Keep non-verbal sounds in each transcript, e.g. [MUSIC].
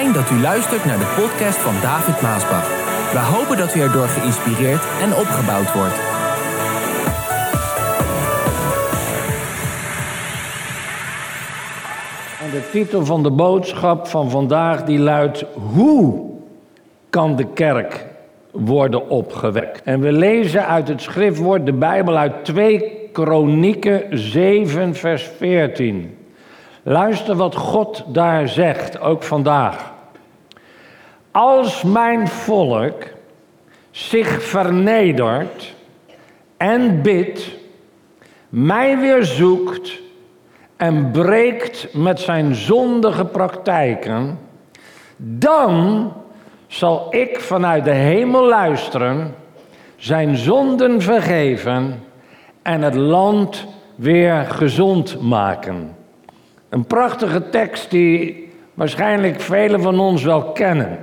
Dat u luistert naar de podcast van David Maasbach. We hopen dat u erdoor geïnspireerd en opgebouwd wordt. En de titel van de boodschap van vandaag die luidt: Hoe kan de kerk worden opgewekt? En we lezen uit het schriftwoord de Bijbel uit 2 Kronieken 7, vers 14. Luister wat God daar zegt, ook vandaag. Als mijn volk zich vernedert en bidt, mij weer zoekt en breekt met zijn zondige praktijken, dan zal ik vanuit de hemel luisteren, zijn zonden vergeven en het land weer gezond maken. Een prachtige tekst die waarschijnlijk velen van ons wel kennen.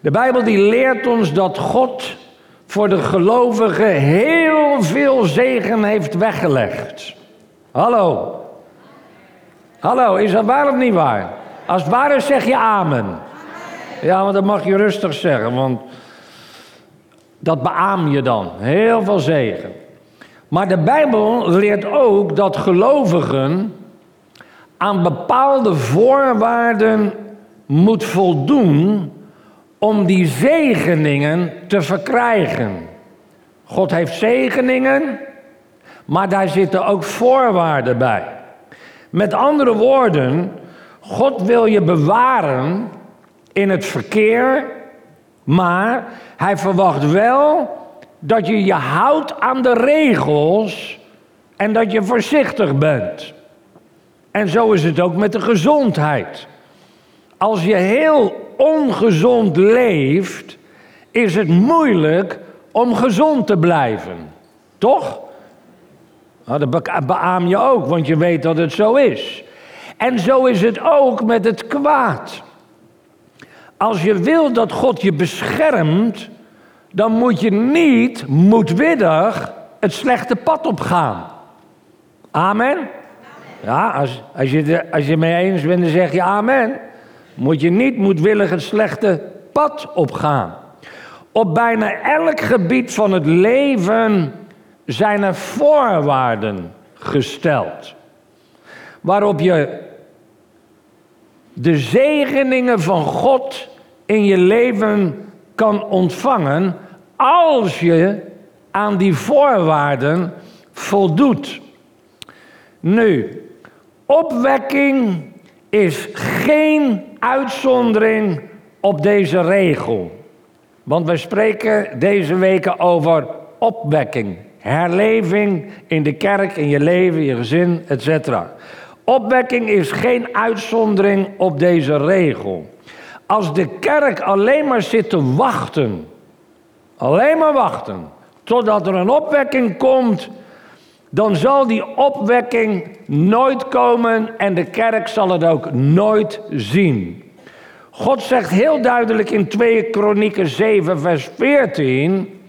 De Bijbel die leert ons dat God voor de gelovigen heel veel zegen heeft weggelegd. Hallo. Hallo, is dat waar of niet waar? Als het waar is, zeg je amen. Ja, want dat mag je rustig zeggen, want dat beaam je dan. Heel veel zegen. Maar de Bijbel leert ook dat gelovigen aan bepaalde voorwaarden moet voldoen om die zegeningen te verkrijgen. God heeft zegeningen, maar daar zitten ook voorwaarden bij. Met andere woorden, God wil je bewaren in het verkeer, maar hij verwacht wel dat je je houdt aan de regels en dat je voorzichtig bent. En zo is het ook met de gezondheid. Als je heel ongezond leeft, is het moeilijk om gezond te blijven. Toch? Nou, dat beaam je ook, want je weet dat het zo is. En zo is het ook met het kwaad. Als je wil dat God je beschermt, dan moet je niet moedwillig het slechte pad opgaan. Amen? Ja, als, als, je, als je mee eens bent, dan zeg je amen. Moet je niet moedwillig het slechte pad opgaan. Op bijna elk gebied van het leven zijn er voorwaarden gesteld. Waarop je de zegeningen van God in je leven kan ontvangen als je aan die voorwaarden voldoet. Nu, opwekking is geen uitzondering op deze regel. Want we spreken deze weken over opwekking, herleving in de kerk, in je leven, je gezin, etc. Opwekking is geen uitzondering op deze regel. Als de kerk alleen maar zit te wachten, alleen maar wachten, totdat er een opwekking komt, dan zal die opwekking nooit komen en de kerk zal het ook nooit zien. God zegt heel duidelijk in 2 Kronieken 7, vers 14: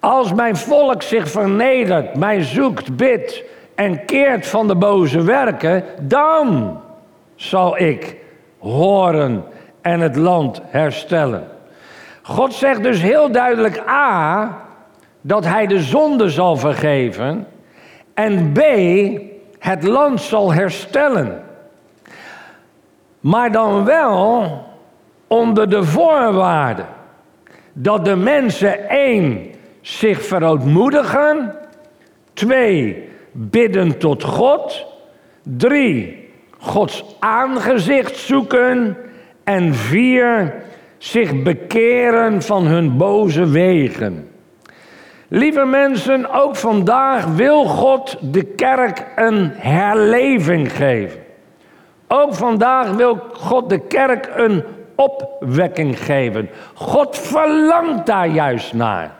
Als mijn volk zich vernedert, mij zoekt, bidt en keert van de boze werken, dan zal ik horen en het land herstellen. God zegt dus heel duidelijk A, dat hij de zonde zal vergeven en B, het land zal herstellen. Maar dan wel onder de voorwaarde dat de mensen één zich verootmoedigen, twee bidden tot God, drie Gods aangezicht zoeken en vier zich bekeren van hun boze wegen. Lieve mensen, ook vandaag wil God de kerk een herleving geven. Ook vandaag wil God de kerk een opwekking geven. God verlangt daar juist naar.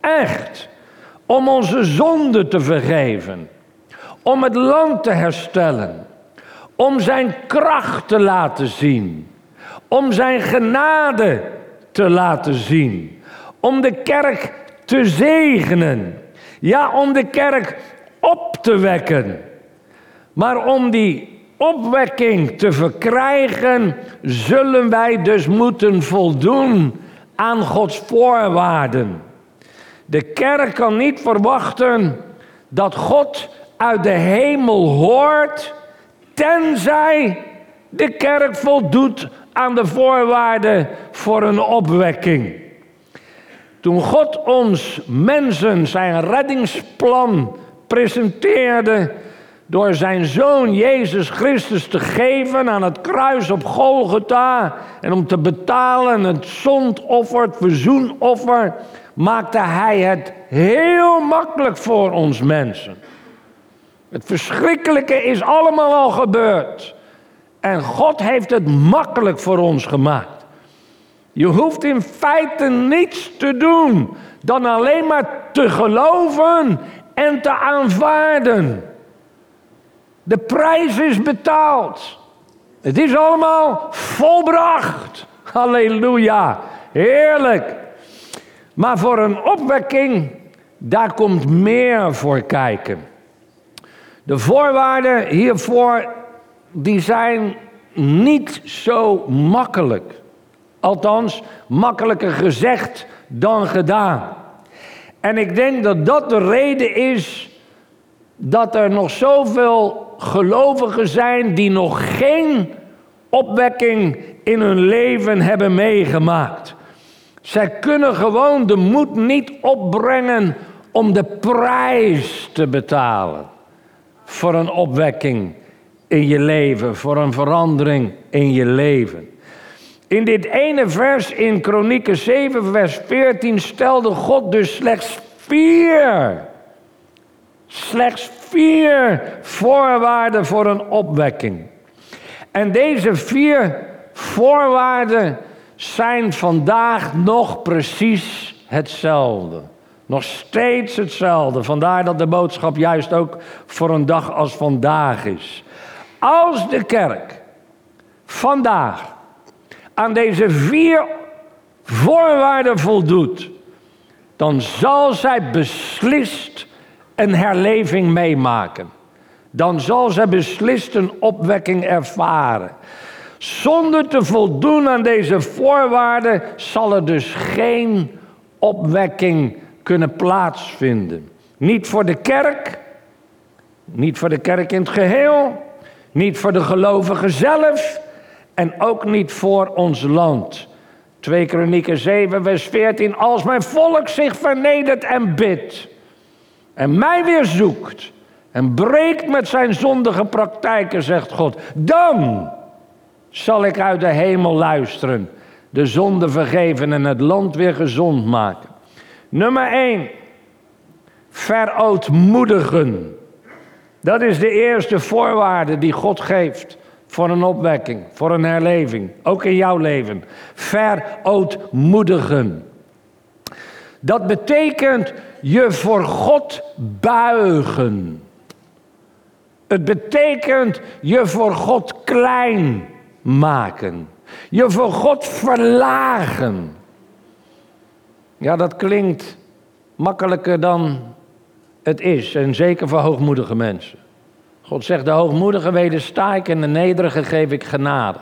Echt. Om onze zonde te vergeven. Om het land te herstellen. Om zijn kracht te laten zien. Om zijn genade te laten zien. Om de kerk te zegenen. Ja, om de kerk op te wekken. Maar om die opwekking te verkrijgen, zullen wij dus moeten voldoen aan Gods voorwaarden. De kerk kan niet verwachten dat God uit de hemel hoort, tenzij de kerk voldoet aan de voorwaarden voor een opwekking. Toen God ons mensen zijn reddingsplan presenteerde door zijn zoon Jezus Christus te geven aan het kruis op Golgotha en om te betalen het zondoffer, het verzoenoffer, maakte hij het heel makkelijk voor ons mensen. Het verschrikkelijke is allemaal al gebeurd. En God heeft het makkelijk voor ons gemaakt. Je hoeft in feite niets te doen dan alleen maar te geloven en te aanvaarden. De prijs is betaald. Het is allemaal volbracht. Halleluja. Heerlijk. Maar voor een opwekking, daar komt meer voor kijken. De voorwaarden hiervoor, die zijn niet zo makkelijk. Althans, makkelijker gezegd dan gedaan. En ik denk dat dat de reden is dat er nog zoveel gelovigen zijn die nog geen opwekking in hun leven hebben meegemaakt. Zij kunnen gewoon de moed niet opbrengen om de prijs te betalen voor een opwekking in je leven, voor een verandering in je leven. In dit ene vers in Kronieken 7, vers 14 stelde God dus slechts vier, slechts vier voorwaarden voor een opwekking. En deze vier voorwaarden zijn vandaag nog precies hetzelfde. Nog steeds hetzelfde. Vandaar dat de boodschap juist ook voor een dag als vandaag is. Als de kerk vandaag aan deze vier voorwaarden voldoet, dan zal zij beslist een herleving meemaken. Dan zal zij beslist een opwekking ervaren. Zonder te voldoen aan deze voorwaarden zal er dus geen opwekking kunnen plaatsvinden. Niet voor de kerk, niet voor de kerk in het geheel, niet voor de gelovigen zelf en ook niet voor ons land. 2 Kronieken 7, vers 14. Als mijn volk zich vernedert en bidt en mij weer zoekt en breekt met zijn zondige praktijken, zegt God, dan zal ik uit de hemel luisteren, de zonde vergeven en het land weer gezond maken. Nummer 1. Verootmoedigen. Dat is de eerste voorwaarde die God geeft voor een opwekking, voor een herleving, ook in jouw leven. Verootmoedigen. Dat betekent je voor God buigen. Het betekent je voor God klein maken. Je voor God verlagen. Ja, dat klinkt makkelijker dan het is. En zeker voor hoogmoedige mensen. God zegt, de hoogmoedige wedersta ik en de nederige geef ik genade.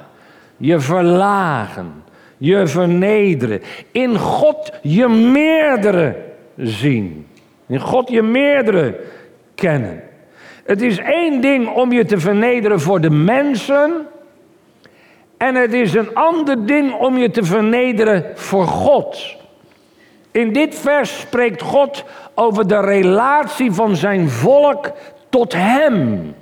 Je verlagen, je vernederen. In God je meerdere zien. In God je meerdere kennen. Het is één ding om je te vernederen voor de mensen. En het is een ander ding om je te vernederen voor God. In dit vers spreekt God over de relatie van zijn volk tot Hem.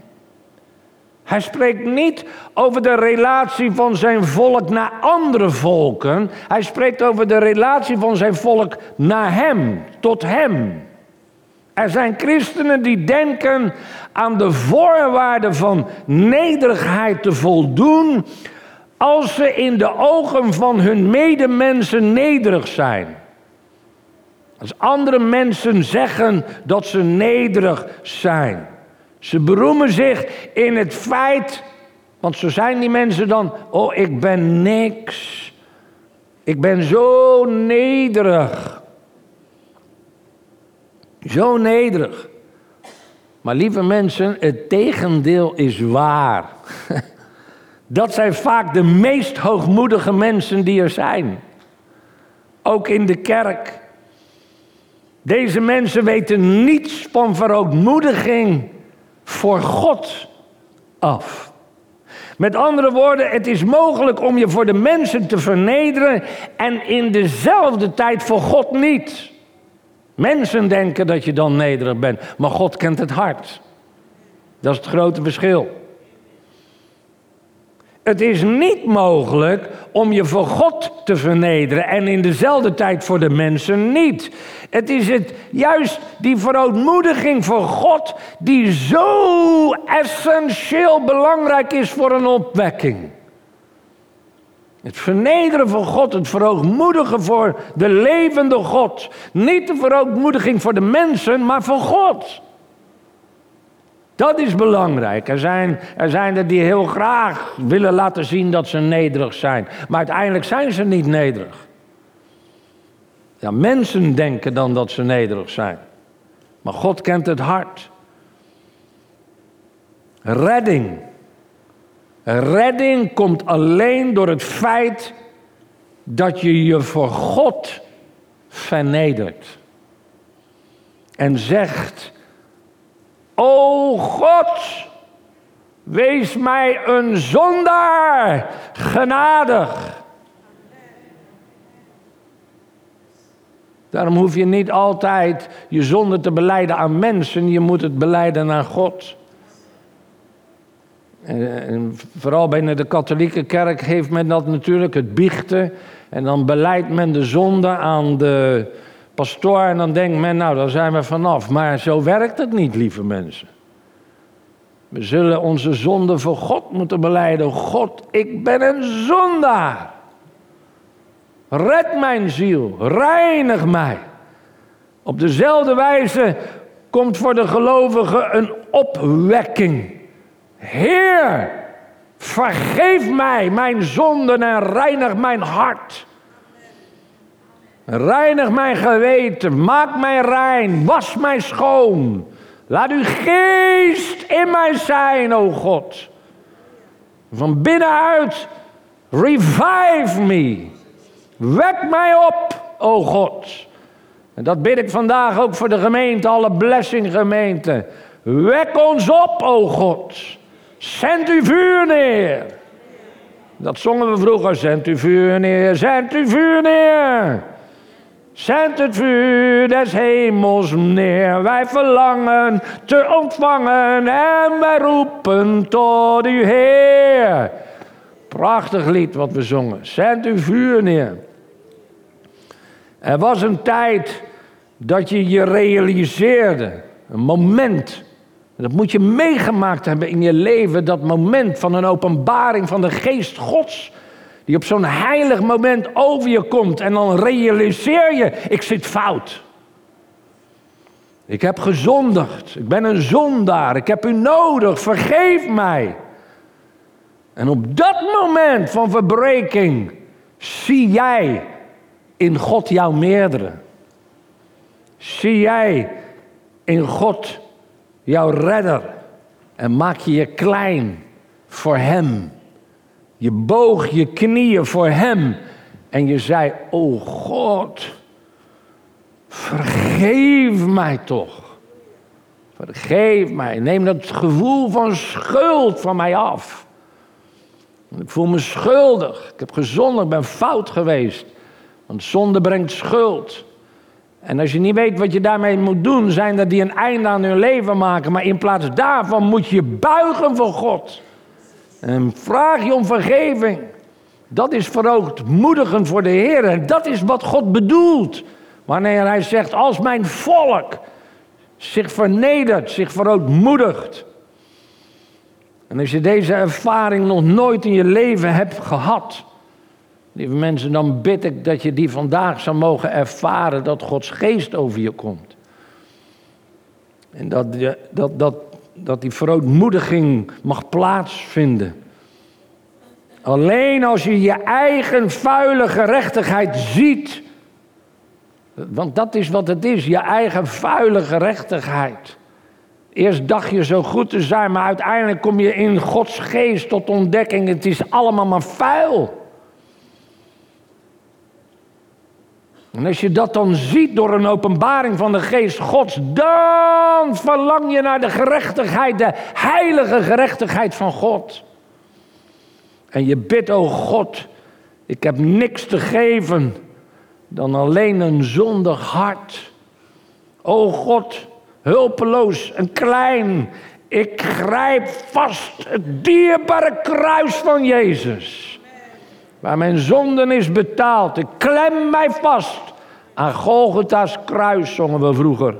Hij spreekt niet over de relatie van zijn volk naar andere volken. Hij spreekt over de relatie van zijn volk naar Hem, tot Hem. Er zijn christenen die denken aan de voorwaarden van nederigheid te voldoen als ze in de ogen van hun medemensen nederig zijn. Als andere mensen zeggen dat ze nederig zijn. Ze beroemen zich in het feit, want zo zijn die mensen dan, oh ik ben niks. Ik ben zo nederig. Zo nederig. Maar lieve mensen, het tegendeel is waar. [LAUGHS] Dat zijn vaak de meest hoogmoedige mensen die er zijn. Ook in de kerk. Deze mensen weten niets van verootmoediging voor God af. Met andere woorden, het is mogelijk om je voor de mensen te vernederen en in dezelfde tijd voor God niet. Mensen denken dat je dan nederig bent, maar God kent het hart. Dat is het grote verschil. Het is niet mogelijk om je voor God te vernederen en in dezelfde tijd voor de mensen niet. Het is het, juist die verootmoediging voor God die zo essentieel belangrijk is voor een opwekking. Het vernederen van God, het verootmoedigen voor de levende God. Niet de verootmoediging voor de mensen, maar voor God. Dat is belangrijk. Er zijn, er zijn er die heel graag willen laten zien dat ze nederig zijn. Maar uiteindelijk zijn ze niet nederig. Ja, mensen denken dan dat ze nederig zijn. Maar God kent het hart. Redding. Redding komt alleen door het feit dat je je voor God vernedert. En zegt: O God, wees mij een zondaar genadig. Daarom hoef je niet altijd je zonde te beleiden aan mensen, je moet het beleiden aan God. En vooral binnen de katholieke kerk heeft men dat natuurlijk, het biechten. En dan beleidt men de zonde aan de pastoor en dan denkt men, nou, daar zijn we vanaf. Maar zo werkt het niet, lieve mensen. We zullen onze zonde voor God moeten beleiden. God, ik ben een zondaar. Red mijn ziel, reinig mij. Op dezelfde wijze komt voor de gelovigen een opwekking. Heer, vergeef mij mijn zonden en reinig mijn hart. Reinig mijn geweten, maak mij rein, was mij schoon. Laat uw geest in mij zijn, o God. Van binnenuit, revive me. Wek mij op, o God. En dat bid ik vandaag ook voor de gemeente, alle blessing gemeente. Wek ons op, o God. Zend uw vuur neer. Dat zongen we vroeger. Zend uw vuur neer, zend uw vuur neer. Zend het vuur des hemels neer. Wij verlangen te ontvangen en wij roepen tot uw Heer. Prachtig lied wat we zongen. Zend uw vuur neer. Er was een tijd dat je je realiseerde. Een moment. Dat moet je meegemaakt hebben in je leven. Dat moment van een openbaring van de geest Gods. Die op zo'n heilig moment over je komt. En dan realiseer je, ik zit fout. Ik heb gezondigd. Ik ben een zondaar. Ik heb u nodig. Vergeef mij. En op dat moment van verbreking zie jij in God jouw meerdere. Zie jij in God jouw redder en maak je je klein voor Hem. Je boog je knieën voor Hem en je zei, oh God, vergeef mij toch. Vergeef mij, neem dat gevoel van schuld van mij af. Ik voel me schuldig, ik heb gezondigd, ben fout geweest. Want zonde brengt schuld. En als je niet weet wat je daarmee moet doen, zijn er die een einde aan hun leven maken. Maar in plaats daarvan moet je buigen voor God. En vraag je om vergeving. Dat is verootmoedigend voor de Heer. En dat is wat God bedoelt. Wanneer hij zegt, als mijn volk zich vernedert, zich verootmoedigt. En als je deze ervaring nog nooit in je leven hebt gehad, Lieve mensen, dan bid ik dat je die vandaag zou mogen ervaren dat Gods geest over je komt. En dat, dat, dat, dat die verootmoediging mag plaatsvinden. Alleen als je je eigen vuile gerechtigheid ziet. Want dat is wat het is, je eigen vuile gerechtigheid. Eerst dacht je zo goed te zijn, maar uiteindelijk kom je in Gods geest tot ontdekking. Het is allemaal maar vuil. En als je dat dan ziet door een openbaring van de geest Gods, dan verlang je naar de gerechtigheid, de heilige gerechtigheid van God. En je bidt, oh God, ik heb niks te geven dan alleen een zondig hart. O God, hulpeloos en klein, ik grijp vast het dierbare kruis van Jezus. Waar mijn zonden is betaald. Ik klem mij vast aan Golgotha's kruis, zongen we vroeger.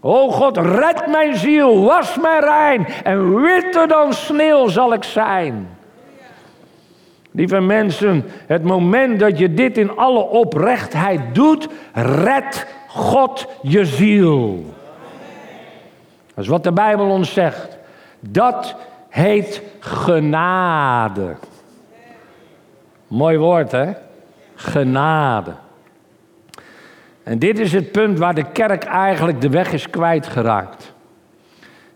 O God, red mijn ziel, was mij rein en witter dan sneeuw zal ik zijn. Lieve mensen, het moment dat je dit in alle oprechtheid doet, red God je ziel. Dat is wat de Bijbel ons zegt. Dat heet genade. Mooi woord, hè? Genade. En dit is het punt waar de kerk eigenlijk de weg is kwijtgeraakt.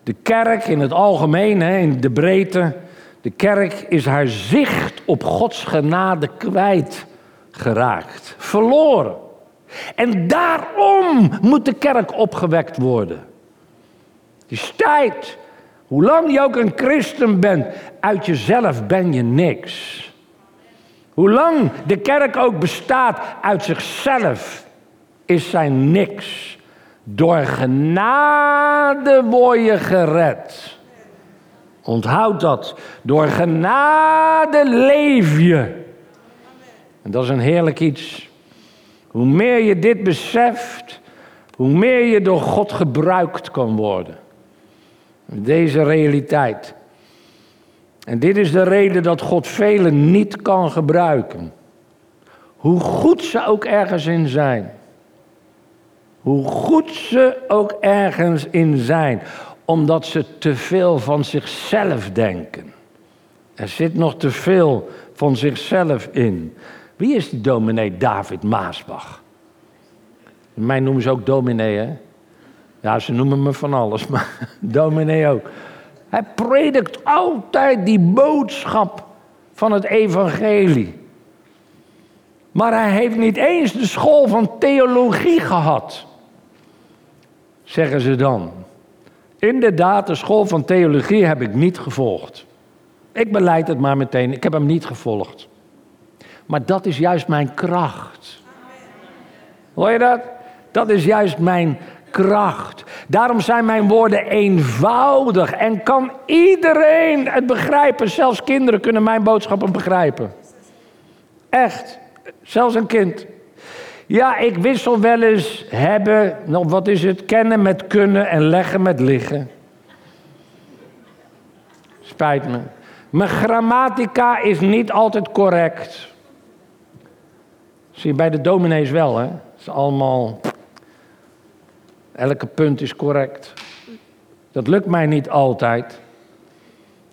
De kerk in het algemeen, in de breedte, de kerk is haar zicht op Gods genade kwijtgeraakt, verloren. En daarom moet de kerk opgewekt worden. Het is tijd. Hoe lang je ook een christen bent, uit jezelf ben je niks. Hoe lang de kerk ook bestaat, uit zichzelf is zij niks. Door genade word je gered. Onthoud dat. Door genade leef je. En dat is een heerlijk iets. Hoe meer je dit beseft, hoe meer je door God gebruikt kan worden. Deze realiteit. En dit is de reden dat God velen niet kan gebruiken. Hoe goed ze ook ergens in zijn. Hoe goed ze ook ergens in zijn. Omdat ze te veel van zichzelf denken. Er zit nog te veel van zichzelf in. Wie is die dominee David Maasbach? Mij noemen ze ook dominee, hè? Ja, ze noemen me van alles, [LAUGHS] maar dominee ook. Hij predikt altijd die boodschap van het evangelie. Maar hij heeft niet eens de school van theologie gehad, zeggen ze dan. Inderdaad, de school van theologie heb ik niet gevolgd. Ik beleid het maar meteen, ik heb hem niet gevolgd. Maar dat is juist mijn kracht. Hoor je dat? Dat is juist mijn kracht. Daarom zijn mijn woorden eenvoudig en kan iedereen het begrijpen. Zelfs kinderen kunnen mijn boodschappen begrijpen. Echt, zelfs een kind. Ja, ik wissel wel eens hebben, nou wat is het, kennen met kunnen en leggen met liggen. Spijt me. Mijn grammatica is niet altijd correct. Zie je bij de dominees wel, hè? Het is allemaal Elke punt is correct. Dat lukt mij niet altijd.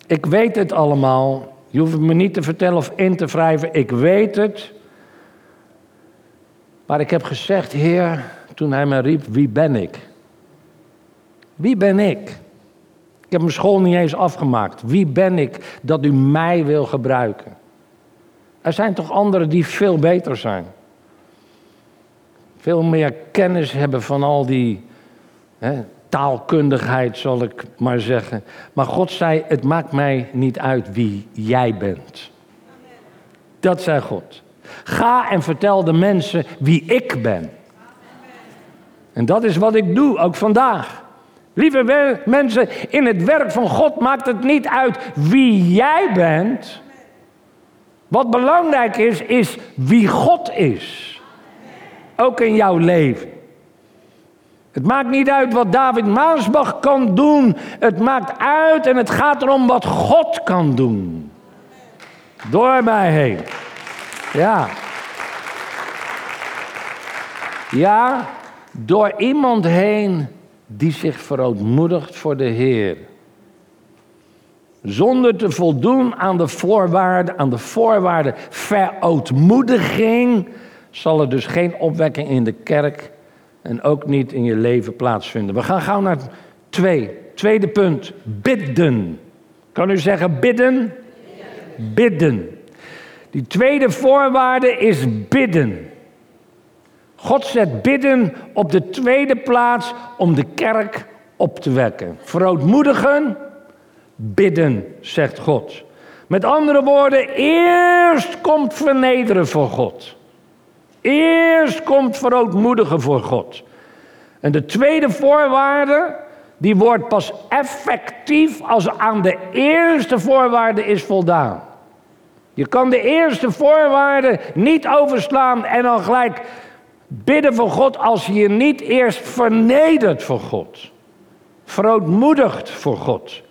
Ik weet het allemaal. Je hoeft me niet te vertellen of in te wrijven. Ik weet het. Maar ik heb gezegd, Heer, toen hij me riep, wie ben ik? Wie ben ik? Ik heb mijn school niet eens afgemaakt. Wie ben ik dat u mij wil gebruiken? Er zijn toch anderen die veel beter zijn. Veel meer kennis hebben van al die taalkundigheid zal ik maar zeggen. Maar God zei, het maakt mij niet uit wie jij bent. Dat zei God. Ga en vertel de mensen wie ik ben. En dat is wat ik doe, ook vandaag. Lieve mensen, in het werk van God maakt het niet uit wie jij bent. Wat belangrijk is, is wie God is. Ook in jouw leven. Het maakt niet uit wat David Maasbach kan doen. Het maakt uit en het gaat erom wat God kan doen. Door mij heen. Ja. Ja, door iemand heen die zich verootmoedigt voor de Heer. Zonder te voldoen aan de voorwaarden, aan de voorwaarden verootmoediging, zal er dus geen opwekking in de kerk en ook niet in je leven plaatsvinden. We gaan gauw naar twee. Tweede punt, bidden. Kan u zeggen bidden? Bidden. Die tweede voorwaarde is bidden. God zet bidden op de tweede plaats om de kerk op te wekken. Verootmoedigen, bidden, zegt God. Met andere woorden, eerst komt vernederen voor God. Eerst komt verootmoedigen voor God. En de tweede voorwaarde, die wordt pas effectief als aan de eerste voorwaarde is voldaan. Je kan de eerste voorwaarde niet overslaan en dan gelijk bidden voor God als je je niet eerst vernedert voor God. Verootmoedigt voor God.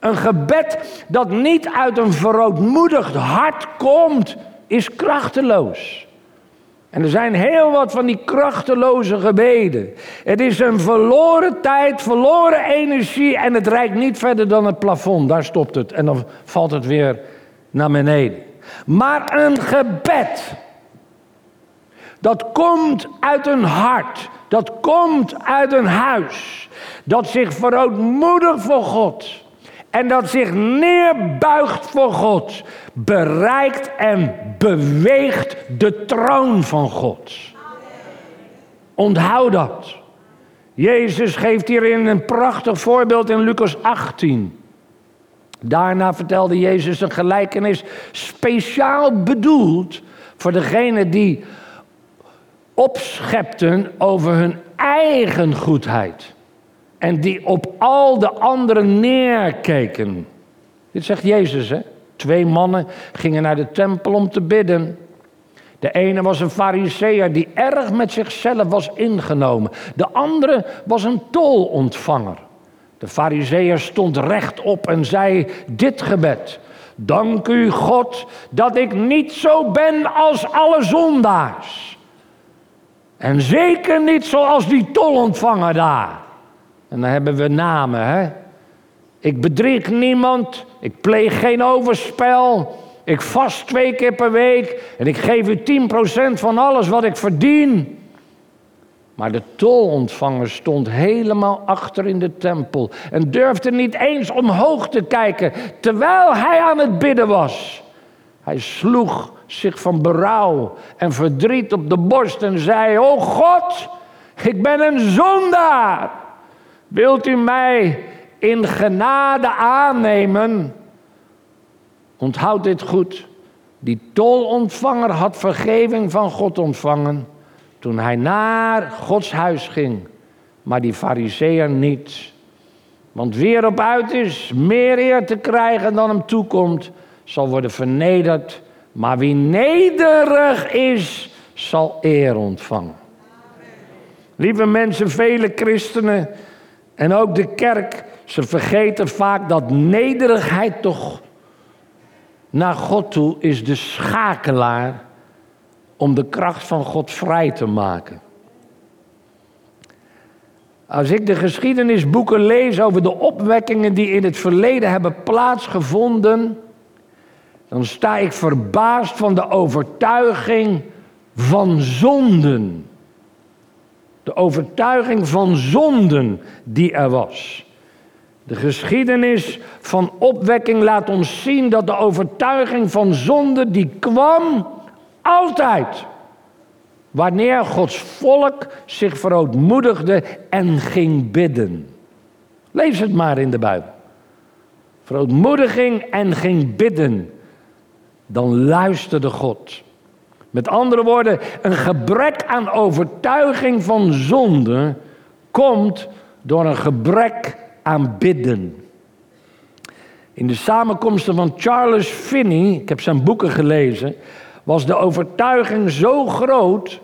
Een gebed dat niet uit een verootmoedigd hart komt, is krachteloos. En er zijn heel wat van die krachteloze gebeden. Het is een verloren tijd, verloren energie en het reikt niet verder dan het plafond. Daar stopt het en dan valt het weer naar beneden. Maar een gebed, dat komt uit een hart, dat komt uit een huis, dat zich verootmoedigt voor God en dat zich neerbuigt voor God, bereikt en beweegt de troon van God. Onthoud dat. Jezus geeft hierin een prachtig voorbeeld in Lucas 18. Daarna vertelde Jezus een gelijkenis speciaal bedoeld voor degenen die opschepten over hun eigen goedheid. En die op al de anderen neerkeken. Dit zegt Jezus, hè? Twee mannen gingen naar de tempel om te bidden. De ene was een fariseer die erg met zichzelf was ingenomen. De andere was een tolontvanger. De fariseer stond rechtop en zei dit gebed. Dank u God dat ik niet zo ben als alle zondaars. En zeker niet zoals die tolontvanger daar. En dan hebben we namen, hè. Ik bedrieg niemand, ik pleeg geen overspel, ik vast twee keer per week en ik geef u 10% van alles wat ik verdien. Maar de tolontvanger stond helemaal achter in de tempel en durfde niet eens omhoog te kijken terwijl hij aan het bidden was. Hij sloeg zich van berouw en verdriet op de borst en zei: O God, ik ben een zondaar. Wilt u mij in genade aannemen? Onthoud dit goed. Die tolontvanger had vergeving van God ontvangen toen hij naar Gods huis ging, maar die fariseer niet. Want wie erop uit is meer eer te krijgen dan hem toekomt, zal worden vernederd. Maar wie nederig is, zal eer ontvangen. Lieve mensen, vele christenen en ook de kerk, ze vergeten vaak dat nederigheid toch naar God toe is de schakelaar om de kracht van God vrij te maken. Als ik de geschiedenisboeken lees over de opwekkingen die in het verleden hebben plaatsgevonden, dan sta ik verbaasd van de overtuiging van zonden. De overtuiging van zonden die er was. De geschiedenis van opwekking laat ons zien dat de overtuiging van zonde die kwam altijd. Wanneer Gods volk zich verootmoedigde en ging bidden. Lees het maar in de Bijbel. Verootmoediging en ging bidden. Dan luisterde God. Met andere woorden, een gebrek aan overtuiging van zonde komt door een gebrek aan bidden. In de samenkomsten van Charles Finney, ik heb zijn boeken gelezen, was de overtuiging zo groot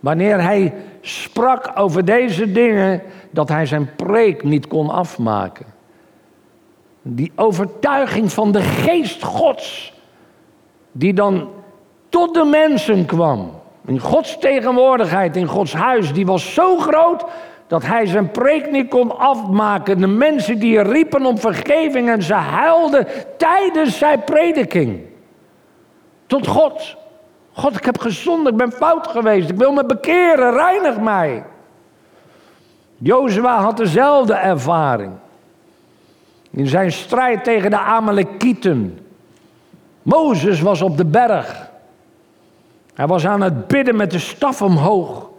wanneer hij sprak over deze dingen dat hij zijn preek niet kon afmaken. Die overtuiging van de geest Gods, die dan tot de mensen kwam. In Gods tegenwoordigheid, in Gods huis, die was zo groot dat hij zijn preek niet kon afmaken. De mensen die riepen om vergeving en ze huilden tijdens zijn prediking. Tot God. God, ik heb gezond, ik ben fout geweest, ik wil me bekeren, reinig mij. Jozua had dezelfde ervaring. In zijn strijd tegen de Amalekieten. Mozes was op de berg. Hij was aan het bidden met de staf omhoog.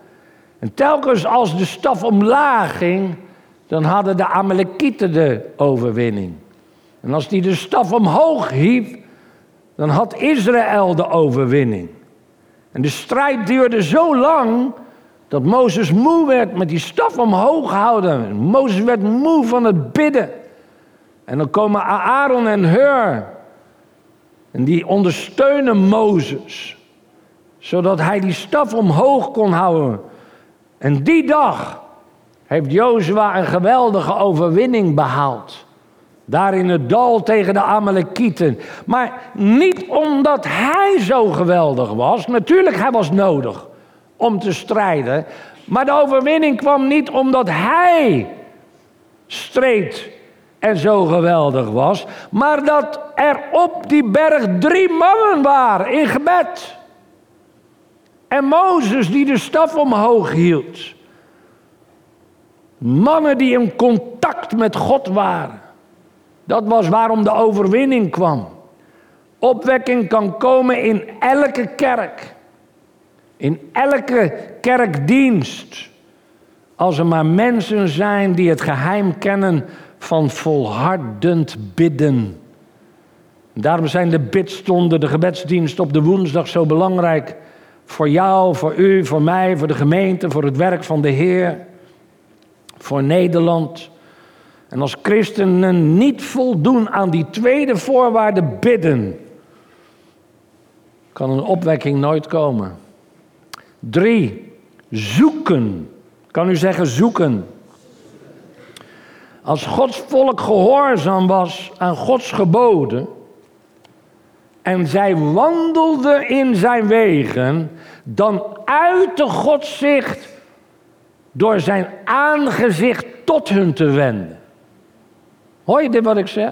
En telkens als de staf omlaag ging, dan hadden de Amalekieten de overwinning. En als die de staf omhoog hief, dan had Israël de overwinning. En de strijd duurde zo lang dat Mozes moe werd met die staf omhoog houden. Mozes werd moe van het bidden. En dan komen Aaron en Hur. En die ondersteunen Mozes. Zodat hij die staf omhoog kon houden. En die dag heeft Jozua een geweldige overwinning behaald. Daar in het dal tegen de Amalekieten. Maar niet omdat hij zo geweldig was. Natuurlijk, hij was nodig om te strijden. Maar de overwinning kwam niet omdat hij streed en zo geweldig was. Maar dat er op die berg drie mannen waren in gebed. En Mozes die de staf omhoog hield. Mannen die in contact met God waren. Dat was waarom de overwinning kwam. Opwekking kan komen in elke kerk. In elke kerkdienst. Als er maar mensen zijn die het geheim kennen van volhardend bidden. Daarom zijn de bidstonden, de gebedsdienst op de woensdag zo belangrijk. Voor jou, voor u, voor mij, voor de gemeente, voor het werk van de Heer. Voor Nederland. En als christenen niet voldoen aan die tweede voorwaarde bidden, kan een opwekking nooit komen. Drie, zoeken. Kan u zeggen zoeken? Als Gods volk gehoorzaam was aan Gods geboden en zij wandelden in zijn wegen, dan uitte God zich door zijn aangezicht tot hun te wenden. Hoor je dit wat ik zeg?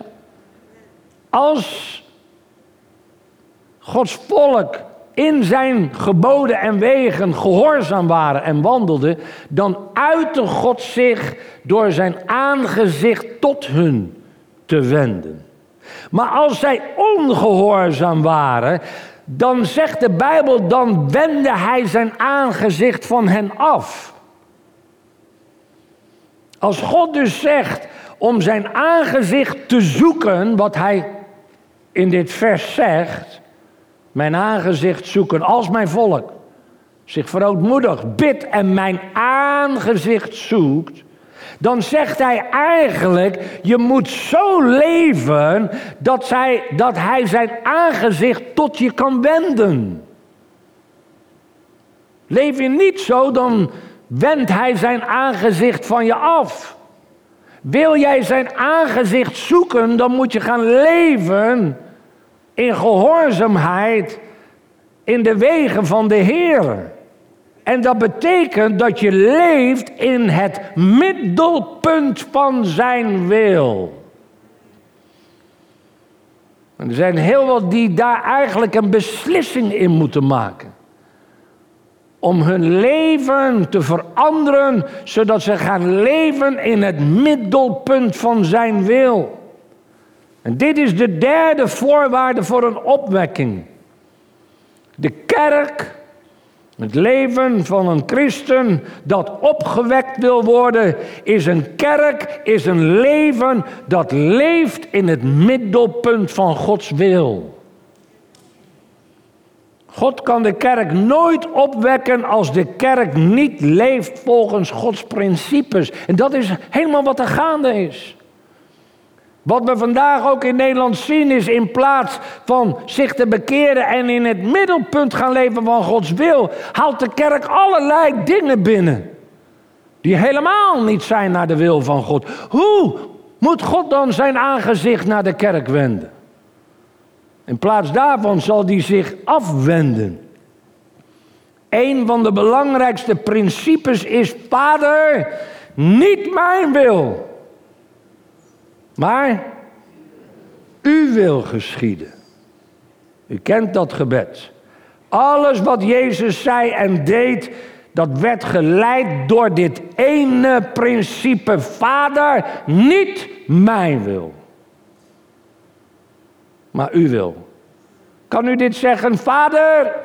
Als Gods volk in zijn geboden en wegen gehoorzaam waren en wandelden, dan uitte God zich door zijn aangezicht tot hun te wenden. Maar als zij ongehoorzaam waren, dan zegt de Bijbel, dan wendde hij zijn aangezicht van hen af. Als God dus zegt om zijn aangezicht te zoeken, wat hij in dit vers zegt, mijn aangezicht zoeken als mijn volk zich verootmoedig bidt en mijn aangezicht zoekt, dan zegt hij eigenlijk, je moet zo leven dat, zij, dat hij zijn aangezicht tot je kan wenden. Leef je niet zo, dan wendt hij zijn aangezicht van je af. Wil jij zijn aangezicht zoeken, dan moet je gaan leven in gehoorzaamheid in de wegen van de Heer. En dat betekent dat je leeft in het middelpunt van zijn wil. En er zijn heel wat die daar eigenlijk een beslissing in moeten maken. Om hun leven te veranderen, zodat ze gaan leven in het middelpunt van zijn wil. En dit is de derde voorwaarde voor een opwekking. De kerk, het leven van een christen dat opgewekt wil worden, is een kerk, is een leven dat leeft in het middelpunt van Gods wil. God kan de kerk nooit opwekken als de kerk niet leeft volgens Gods principes. En dat is helemaal wat er gaande is. Wat we vandaag ook in Nederland zien is in plaats van zich te bekeren en in het middelpunt gaan leven van Gods wil, haalt de kerk allerlei dingen binnen. Die helemaal niet zijn naar de wil van God. Hoe moet God dan zijn aangezicht naar de kerk wenden? In plaats daarvan zal hij zich afwenden. Een van de belangrijkste principes is: Vader, niet mijn wil maar u wil geschieden. U kent dat gebed. Alles wat Jezus zei en deed, dat werd geleid door dit ene principe. Vader, niet mijn wil, maar uw wil. Kan u dit zeggen, Vader?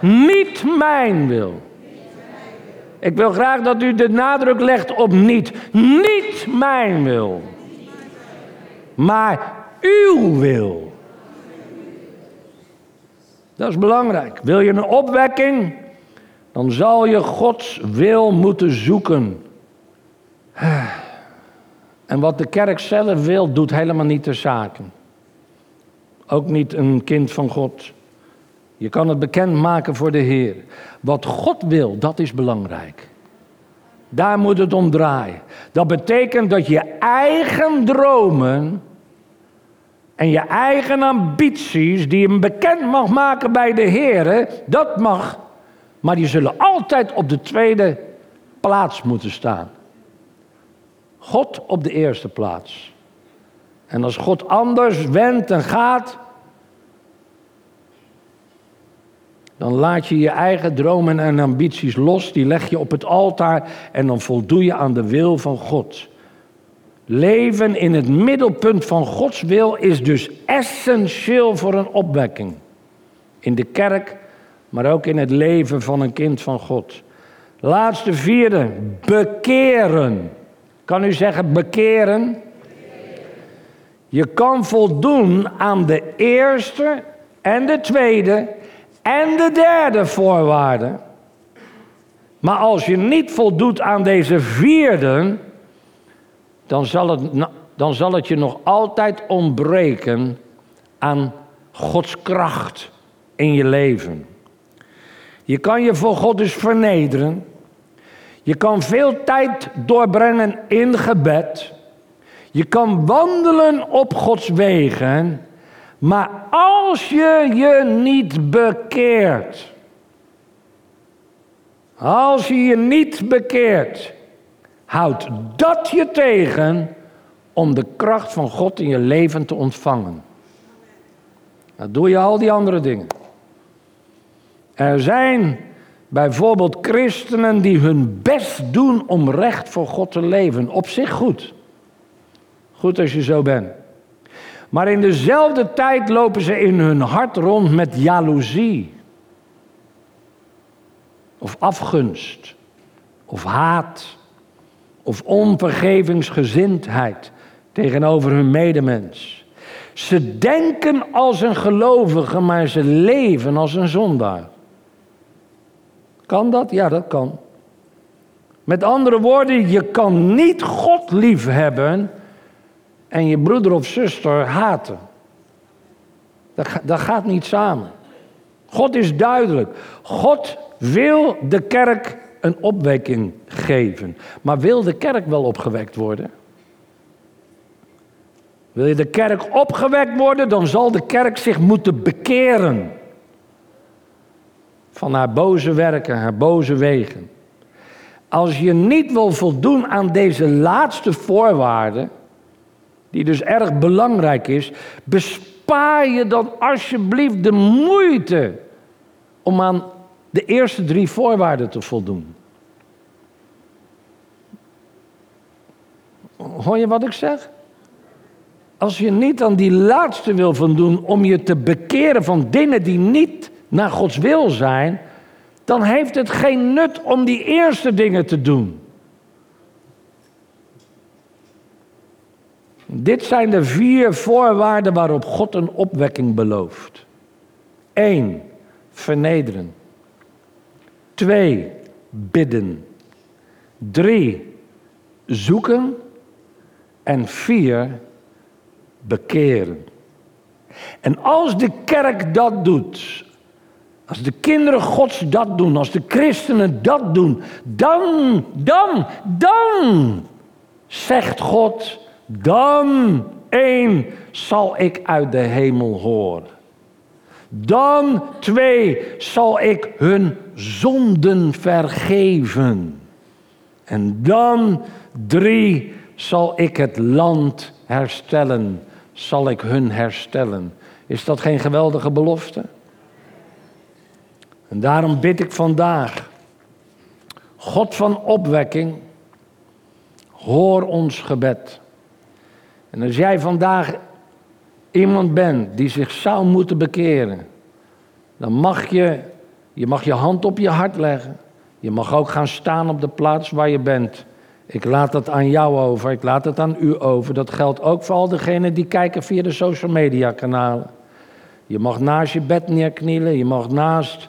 Niet mijn wil. Ik wil graag dat u de nadruk legt op niet. Niet mijn wil. Maar uw wil. Dat is belangrijk. Wil je een opwekking? Dan zal je Gods wil moeten zoeken. [SIGHS] En wat de kerk zelf wil, doet helemaal niet de zaken. Ook niet een kind van God. Je kan het bekend maken voor de Heer. Wat God wil, dat is belangrijk. Daar moet het om draaien. Dat betekent dat je eigen dromen en je eigen ambities, die je bekend mag maken bij de Heer, dat mag. Maar die zullen altijd op de tweede plaats moeten staan. God op de eerste plaats. En als God anders wendt en gaat, dan laat je je eigen dromen en ambities los, die leg je op het altaar en dan voldoe je aan de wil van God. Leven in het middelpunt van Gods wil is dus essentieel voor een opwekking. In de kerk, maar ook in het leven van een kind van God. Laatste vierde, bekeren. Kan u zeggen bekeren? Je kan voldoen aan de eerste en de tweede en de derde voorwaarde. Maar als je niet voldoet aan deze vierde, dan zal het, dan zal het je nog altijd ontbreken aan Gods kracht in je leven. Je kan je voor God dus vernederen. Je kan veel tijd doorbrengen in gebed. Je kan wandelen op Gods wegen. Maar als je je niet bekeert, als je je niet bekeert, houdt dat je tegen om de kracht van God in je leven te ontvangen. Dan doe je al die andere dingen. Er zijn bijvoorbeeld christenen die hun best doen om recht voor God te leven. Op zich goed. Goed als je zo bent. Maar in dezelfde tijd lopen ze in hun hart rond met jaloezie. Of afgunst. Of haat. Of onvergevingsgezindheid tegenover hun medemens. Ze denken als een gelovige, maar ze leven als een zondaar. Kan dat? Ja, dat kan. Met andere woorden, je kan niet God lief hebben en je broeder of zuster haten. Dat, dat gaat niet samen. God is duidelijk. God wil de kerk een opwekking geven. Maar wil de kerk wel opgewekt worden? Wil je de kerk opgewekt worden, dan zal de kerk zich moeten bekeren. Van haar boze werken, haar boze wegen. Als je niet wil voldoen aan deze laatste voorwaarden, die dus erg belangrijk is, bespaar je dan alsjeblieft de moeite om aan de eerste drie voorwaarden te voldoen. Hoor je wat ik zeg? Als je niet aan die laatste wil voldoen om je te bekeren van dingen die niet naar Gods wil zijn, dan heeft het geen nut om die eerste dingen te doen. Dit zijn de vier voorwaarden waarop God een opwekking belooft. Eén, vernederen. Twee, bidden. Drie, zoeken. En vier, bekeren. En als de kerk dat doet, als de kinderen Gods dat doen, als de christenen dat doen, dan, dan, dan, zegt God, dan één zal ik uit de hemel horen. Dan twee zal ik hun zonden vergeven. En dan drie zal ik het land herstellen. Zal ik hun herstellen. Is dat geen geweldige belofte? En daarom bid ik vandaag. God van opwekking, hoor ons gebed. En als jij vandaag iemand bent die zich zou moeten bekeren, dan mag je, je mag je hand op je hart leggen. Je mag ook gaan staan op de plaats waar je bent. Ik laat het aan jou over, ik laat het aan u over. Dat geldt ook voor al degenen die kijken via de social media kanalen. Je mag naast je bed neerknielen, je mag naast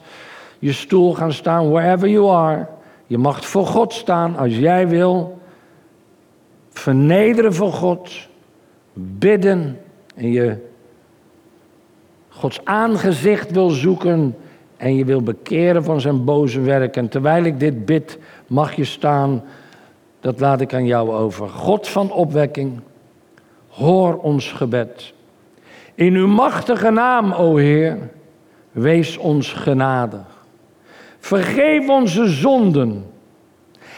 je stoel gaan staan, wherever you are. Je mag voor God staan als jij wil. Vernederen voor God, bidden en je Gods aangezicht wil zoeken en je wil bekeren van zijn boze werk. En terwijl ik dit bid, mag je staan, dat laat ik aan jou over. God van opwekking, hoor ons gebed. In uw machtige naam, o Heer, wees ons genadig. Vergeef onze zonden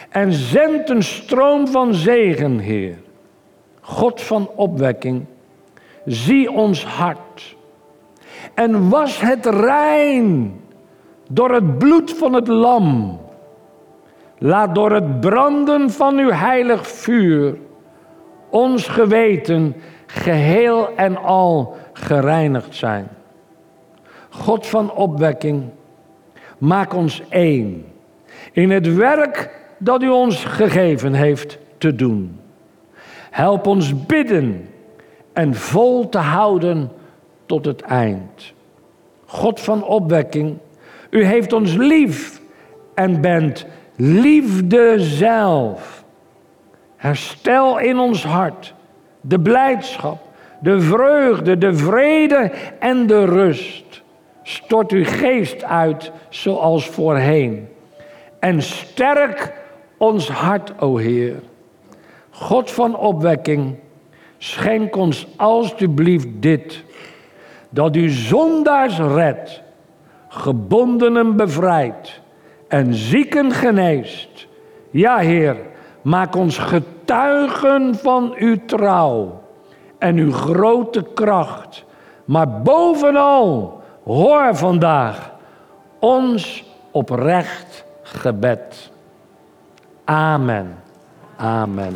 en zend een stroom van zegen, Heer. God van opwekking, zie ons hart en was het rein door het bloed van het lam. Laat door het branden van uw heilig vuur ons geweten geheel en al gereinigd zijn. God van opwekking, maak ons één in het werk dat u ons gegeven heeft te doen. Help ons bidden en vol te houden tot het eind. God van opwekking, u heeft ons lief en bent liefde zelf. Herstel in ons hart de blijdschap, de vreugde, de vrede en de rust. Stort uw geest uit zoals voorheen. En sterk ons hart, o Heer. God van opwekking, schenk ons alstublieft dit. Dat u zondaars redt, gebondenen bevrijdt en zieken geneest. Ja, Heer, maak ons getuigen van uw trouw en uw grote kracht. Maar bovenal, hoor vandaag ons oprecht gebed. Amen. Amen.